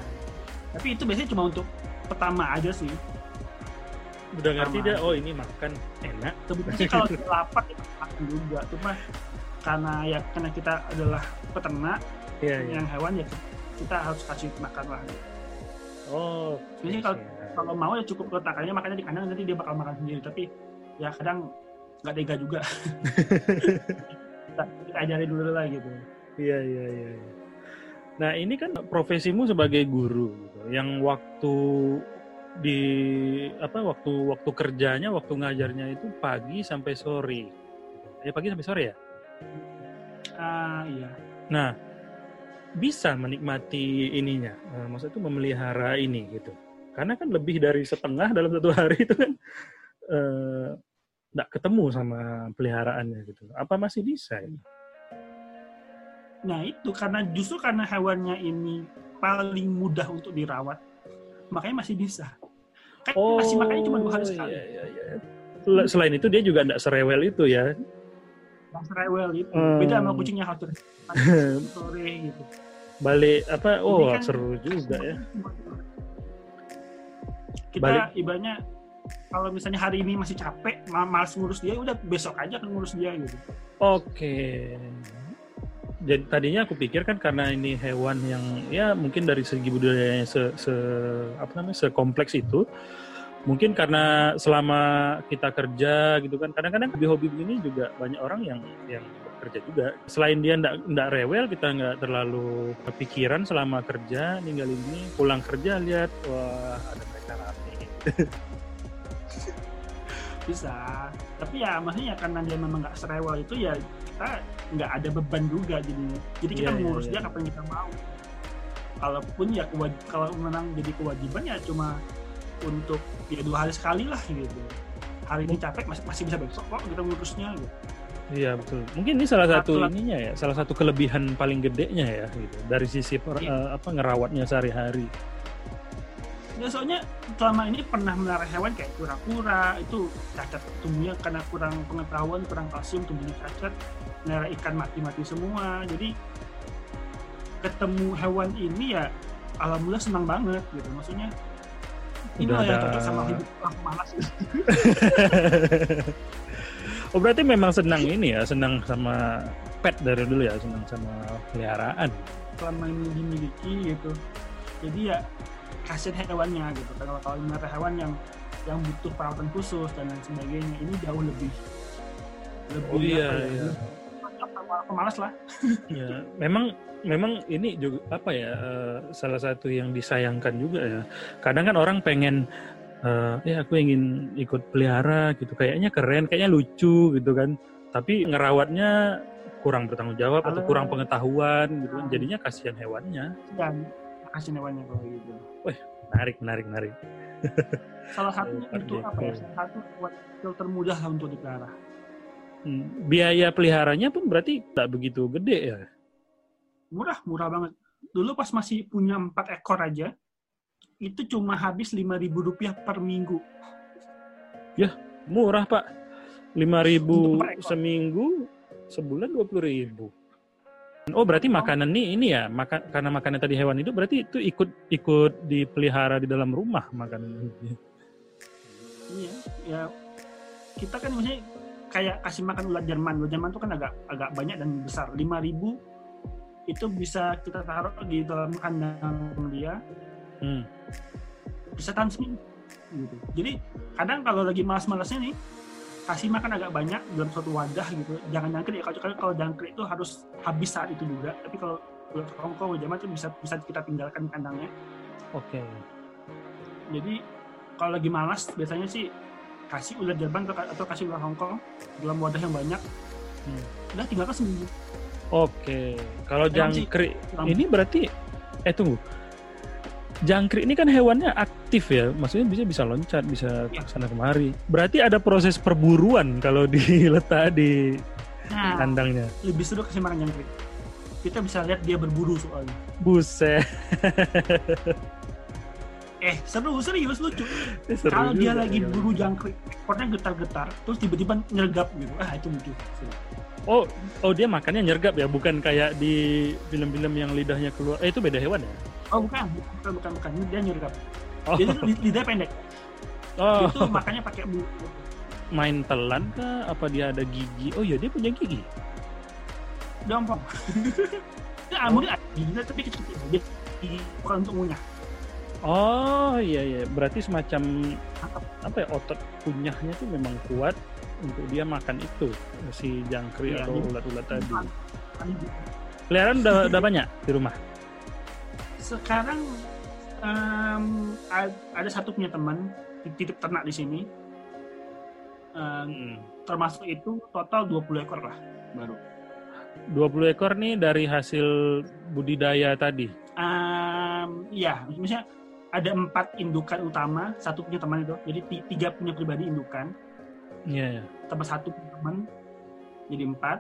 tapi itu biasanya cuma untuk pertama aja sih. Udah ngerti dia oh ini makan. Enak. Sebenarnya kalau lapar itu makan juga. Cuma karena ya karena kita adalah peternak yeah, iya. yang yeah. hewan ya kita harus kasih makan lah. Oh sebenarnya kalau kalau mau ya cukup letakkannya makanya di kandang nanti dia bakal makan sendiri. Tapi ya kadang nggak tega juga. Kita, kita ajari dulu lah gitu. Iya iya iya nah ini kan profesimu sebagai guru gitu, yang waktu di apa waktu waktu kerjanya waktu ngajarnya itu pagi sampai sore. Ya pagi sampai sore ya? Ah uh, iya. Nah bisa menikmati ininya uh, maksud itu memelihara ini gitu. Karena kan lebih dari setengah dalam satu hari itu kan uh, nggak ketemu sama peliharaannya gitu. Apa masih bisa? Ya? Nah itu karena justru karena hewannya ini paling mudah untuk dirawat, makanya masih bisa. Kan oh, masih makanya cuma dua hari sekali. Iya, iya, iya. Selain itu dia juga nggak serewel itu ya. Nggak serewel itu. Hmm. Beda sama kucingnya harus sore gitu. balik apa oh kan seru juga ya kita Balik. ibaratnya kalau misalnya hari ini masih capek ma- malas ngurus dia udah besok aja kan ngurus dia gitu. Oke. Jadi tadinya aku pikir kan karena ini hewan yang ya mungkin dari segi budayanya se, se- apa namanya sekompleks itu mungkin karena selama kita kerja gitu kan kadang-kadang hobi-hobi begini juga banyak orang yang yang bekerja juga. Selain dia ndak ndak rewel kita nggak terlalu kepikiran selama kerja ninggalin ini pulang kerja lihat wah ada mereka rame bisa tapi ya maksudnya karena dia memang nggak serewel itu ya kita nggak ada beban juga jadinya jadi kita Iya, iya, mengurus iya. dia kapan kita mau kalaupun ya kewaj- kalau memang jadi kewajiban ya cuma untuk ya dua hari sekali lah gitu hari ini capek masih masih bisa besok kok kita ngurusnya gitu Iya betul. Mungkin ini salah satu ininya ya, salah satu kelebihan paling gedenya ya gitu. Dari sisi per- Iya. eh, apa ngerawatnya sehari-hari. Ya soalnya selama ini pernah melihara hewan kayak kura-kura itu cacat tumbuhnya karena kurang pengetahuan, kurang kalsium tumbuhnya cacat, melihara ikan mati-mati semua. Jadi ketemu hewan ini ya alhamdulillah senang banget gitu. Maksudnya ini Udah loh yang ada- cocok sama hidup orang malas gitu. oh berarti memang senang ini ya, senang sama pet dari dulu ya, senang sama peliharaan. selama ini dimiliki gitu. Jadi ya kasihan hewannya gitu. Kalau kalau melihara hewan yang yang butuh perawatan khusus dan lain sebagainya ini jauh lebih lebih Oh iya, apa ya, iya. pemalas lah. Ya, memang memang ini juga apa ya eh, salah satu yang disayangkan juga ya. Kadang kan orang pengen eh, ya aku ingin ikut pelihara gitu, kayaknya keren, kayaknya lucu gitu kan. Tapi ngerawatnya kurang bertanggung jawab atau Halo. kurang pengetahuan gitu kan. Jadinya kasihan hewannya. dan kasih hewannya kalau gitu. Menarik, menarik, menarik. Salah satu Oh, itu apa ya? Salah satu buat filter mudah untuk dipelihara. Hmm, Biaya peliharanya pun berarti tak begitu gede ya. Murah, murah banget. Dulu pas masih punya empat ekor aja, itu cuma habis lima ribu rupiah per minggu. Murah pak. 5000 Untuk per ekor. seminggu, sebulan 20.000. Oh berarti makanan nih ini ya, maka, karena makanan tadi hewan itu berarti itu ikut ikut dipelihara di dalam rumah makanan. Iya, ya kita kan misalnya kayak kasih makan ulat Jerman. Ulat Jerman itu kan agak agak banyak dan besar. Lima ribu itu bisa kita taruh di dalam kandang dia Hmm. bisa tahan seminggu gitu. Jadi kadang kalau lagi malas-malasnya nih kasih makan agak banyak dalam suatu wadah gitu. Jangan jangkrik ya kalau kalau jangkrik itu harus habis saat itu juga. Tapi kalau ulat hongkong Jerman itu bisa bisa kita tinggalkan kandangnya. Oke. Jadi kalau lagi malas biasanya sih kasih ulat Jerman atau, atau kasih ulat Hongkong dalam wadah yang banyak. Hmm. Udah tinggalkan seminggu. Oke. Kalau Emang sih, jangkrik ini berarti eh tunggu. Jangkrik ini kan hewannya aktif ya, maksudnya bisa bisa loncat, bisa Iya. ke sana kemari. Berarti ada proses perburuan kalau diletak di Nah, kandangnya. lebih seru kasih makan jangkrik. Kita bisa lihat dia berburu soalnya. Buset. Eh, seru, serius, lucu. Seru Kalau dia lagi ya. buru jangkrik, ekornya getar-getar, terus tiba-tiba nyergap gitu. Ah, itu lucu. Oh, oh dia makannya nyergap ya, bukan kayak di film-film yang lidahnya keluar. Eh itu beda hewan ya? Oh, bukan, bukan, bukan, bukan. Dia nyergap. Oh, Jadi lid- lidahnya pendek. oh Itu makannya pakai bulu. main telan kah? Apa dia ada gigi? Oh iya dia punya gigi. Gampang. Nah, mungkin ada giginya tapi kecil. Dia gigi bukan untuk ngunyah. Oh iya iya, berarti semacam apa ya otot kunyahnya tuh memang kuat untuk dia makan itu si jangkrik Iya, atau jadi- ulat-ulat tadi. Peliharaan udah, udah banyak di rumah. Sekarang ad- ada satu punya teman titip ternak di sini Em, termasuk itu total 20 ekor lah baru 20 ekor nih dari hasil budidaya tadi. Em, iya misalnya ada empat indukan utama satu punya teman itu jadi ti- tiga punya pribadi indukan Iya. iya. tambah satu punya teman jadi empat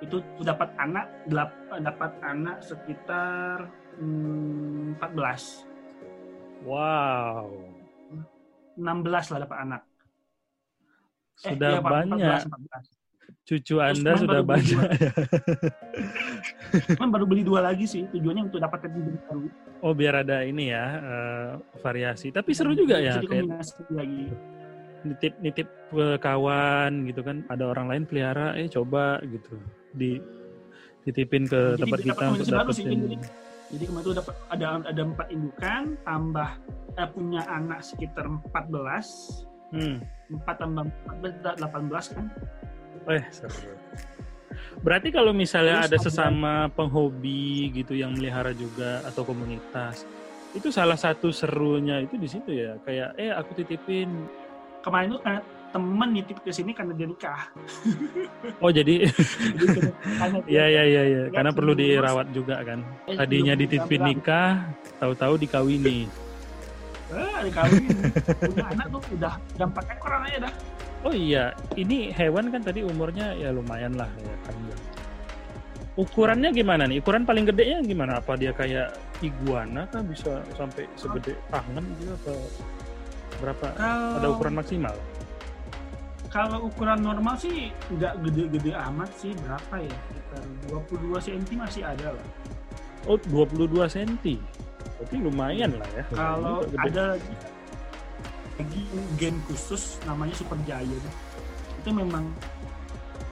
itu dapat anak dapat anak sekitar mm, 14 Wow. 16 lah dapat anak Sudah iya, Pak, banyak. 14, 14. Cucu Anda sudah banyak. Cuman baru beli dua lagi sih tujuannya untuk dapat yang baru. Oh biar ada ini ya uh, variasi. Tapi seru juga ya. Jadi lagi. Nitip nitip ke kawan gitu kan. Ada orang lain pelihara, eh coba gitu di titipin ke Jadi tempat kita untuk baru sih, dapetin. Jadi- kemarin itu dapat ada ada empat indukan tambah eh, punya anak sekitar 14 Hmm. 4 tambah 14 18 kan Eh seru. Berarti kalau misalnya Terus ada sesama penghobi gitu yang melihara juga atau komunitas, itu salah satu serunya itu di situ ya. Kayak eh aku titipin. kemarin itu karena temen nitip ke sini karena dia nikah Oh jadi Iya iya iya iya Ya, karena perlu dirawat juga kan. eh, Tadinya dititipin nikah, tahu-tahu dikawini. eh dikawin punya anak tuh udah udah empat ekor anaknya dah Oh iya, ini hewan kan tadi umurnya ya lumayan lah ya kan. Ukurannya gimana nih? Ukuran paling gedenya gimana? Apa dia kayak iguana kah bisa sampai segede tangan gitu atau berapa? kalau Ada ukuran maksimal? Kalau ukuran normal sih nggak gede-gede amat sih berapa ya sekitar 22 cm masih ada lah Oh 22 cm. Berarti lumayan lah ya. kalau ada lagi lagi gen khusus namanya super giant itu memang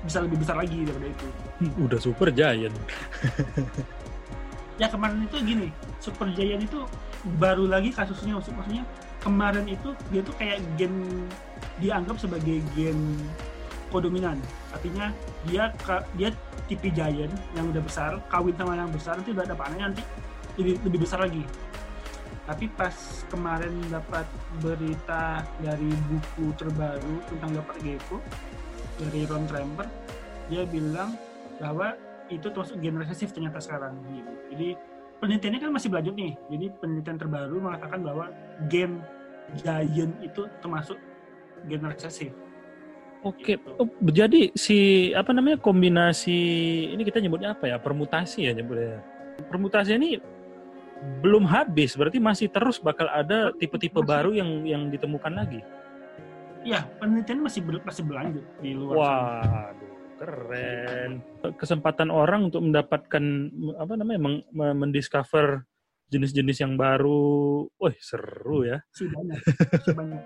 bisa lebih besar lagi daripada itu udah super giant. ya kemarin itu gini super giant itu baru lagi kasusnya maksud- maksudnya kemarin itu dia tuh kayak gen dianggap sebagai gen kodominan artinya dia dia tipe giant yang udah besar kawin sama yang besar nanti udah dapat anaknya nanti lebih, lebih besar lagi tapi pas kemarin dapat berita dari buku terbaru tentang leopard gecko dari Ron Tremper dia bilang bahwa itu termasuk gen resesif ternyata sekarang gitu. Jadi penelitiannya kan masih berlanjut nih. Jadi penelitian terbaru mengatakan bahwa gen giant itu termasuk gen resesif. Oke, Gitu. oh, jadi si apa namanya kombinasi ini kita nyebutnya apa ya? Permutasi ya nyebutnya. Permutasi ini belum habis, berarti masih terus bakal ada tipe-tipe Masih. baru yang yang ditemukan lagi. Ya, penelitian masih ber- masih berlanjut di luar sana. Keren. Kesempatan orang untuk mendapatkan apa namanya mendiscover jenis-jenis yang baru. Wih, seru ya. Banyak, banyak.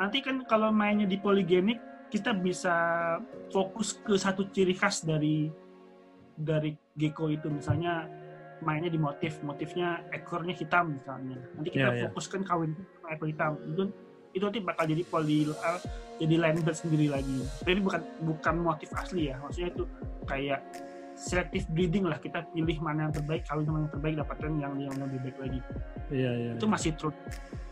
Nanti kan kalau mainnya di polygenic kita bisa fokus ke satu ciri khas dari dari gecko itu misalnya mainnya di motif motifnya ekornya hitam misalnya nanti kita Ya, ya. fokuskan kawin sama ekor hitam itu itu nanti bakal jadi poly uh, jadi line sendiri lagi. Jadi bukan bukan motif asli ya. Maksudnya itu kayak selective breeding lah. Kita pilih mana yang terbaik sama yang terbaik dapatkan yang yang lebih baik lagi. Iya, iya. itu masih terus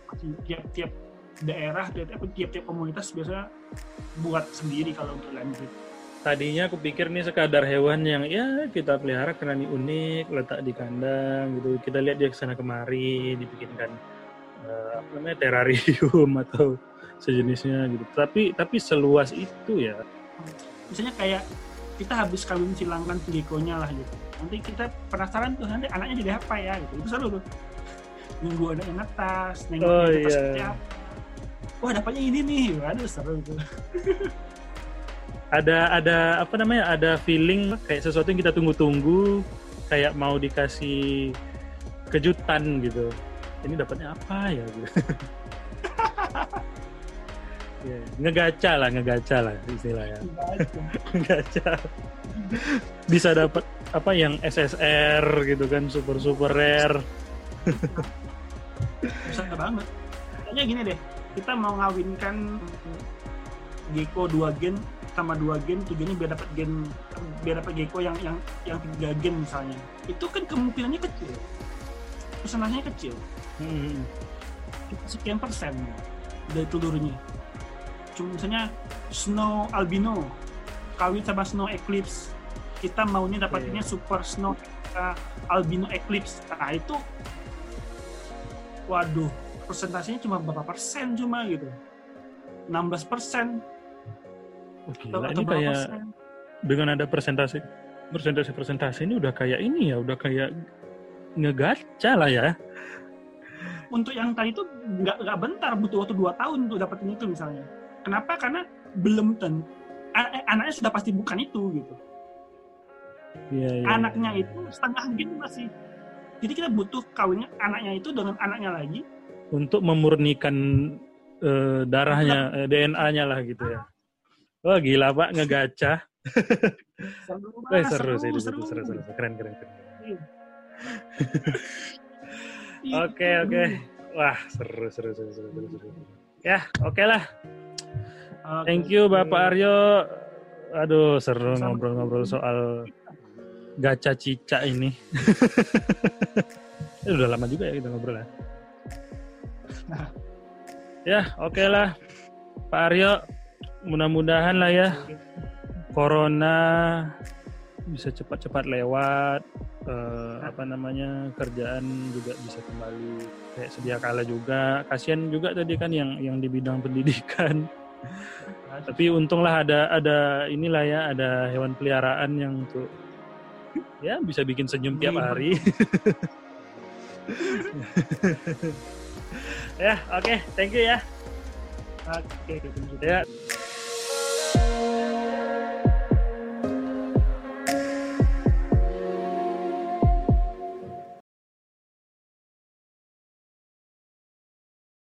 masih tiap-tiap daerah tiap-tiap komunitas biasanya buat sendiri kalau untuk breed. Tadinya aku pikir nih sekadar hewan yang ya kita pelihara karena ini unik, letak di kandang gitu. Kita lihat dia ke sana kemari, dibikinkan eh, apa namanya terrarium atau sejenisnya gitu. Tapi tapi seluas itu ya. misalnya kayak kita habis kawin silangkan gecko-nya lah gitu nanti kita penasaran tuh nanti anaknya jadi apa ya gitu itu seru tuh nunggu anaknya netas nengok Oh, iya. seperti apa wah dapatnya ini nih waduh seru tuh Ada ada apa namanya? Ada feeling kayak sesuatu yang kita tunggu-tunggu, kayak mau dikasih kejutan gitu. Ini dapatnya apa ya? Gitu. Ya, ngegaca lah, ngegaca lah istilahnya. gacha bisa dapat apa yang SSR gitu kan super super rare. Bisa banget. Kayaknya gini deh kita mau ngawinkan gecko dua gen sama dua gen tujuannya biar dapat gen biar dapat gecko yang yang yang tiga gen misalnya. Itu kan kemungkinannya kecil. Persentasenya kecil Hmm. sekian persen dari telurnya. Cuma misalnya snow albino kawin sama snow eclipse. Kita maunya dapatinnya Iya. super snow uh, albino eclipse. Nah itu waduh persentasenya cuma berapa persen cuma gitu. 16 persen. Oh, atau, atau kayak persen? dengan ada presentasi presentasi presentasi ini udah kayak ini ya udah kayak ngegaca lah ya untuk yang tadi itu nggak nggak bentar butuh waktu 2 tahun untuk dapetin itu misalnya kenapa karena belum ten eh, anaknya sudah pasti bukan itu gitu Iya, iya. anaknya itu setengah gen masih jadi kita butuh kawinnya anaknya itu dengan anaknya lagi untuk memurnikan eh, darahnya, eh, DNA-nya lah gitu ya. Wah gila pak ngegaca. seru banget, seru sih itu seru, seru, seru. Keren, keren, keren. Oke, oke. Wah seru, seru, seru, seru, seru, seru. Ya, oke lah. Oke, Thank you. Bapak Aryo. Aduh, seru ngobrol-ngobrol soal gacha cica ini. Eh, udah lama juga ya kita ngobrol ya. Nah. Ya, oke lah. Pak Aryo, mudah-mudahan lah ya corona bisa cepat-cepat lewat. Eh, apa namanya kerjaan juga bisa kembali kayak sedia kala juga. Kasihan juga tadi kan yang yang di bidang pendidikan. Tapi untunglah ada ada inilah ya ada hewan peliharaan yang untuk ya bisa bikin senyum tiap Iya. hari. ya, oke, thank you ya. Oke, oke. Ya.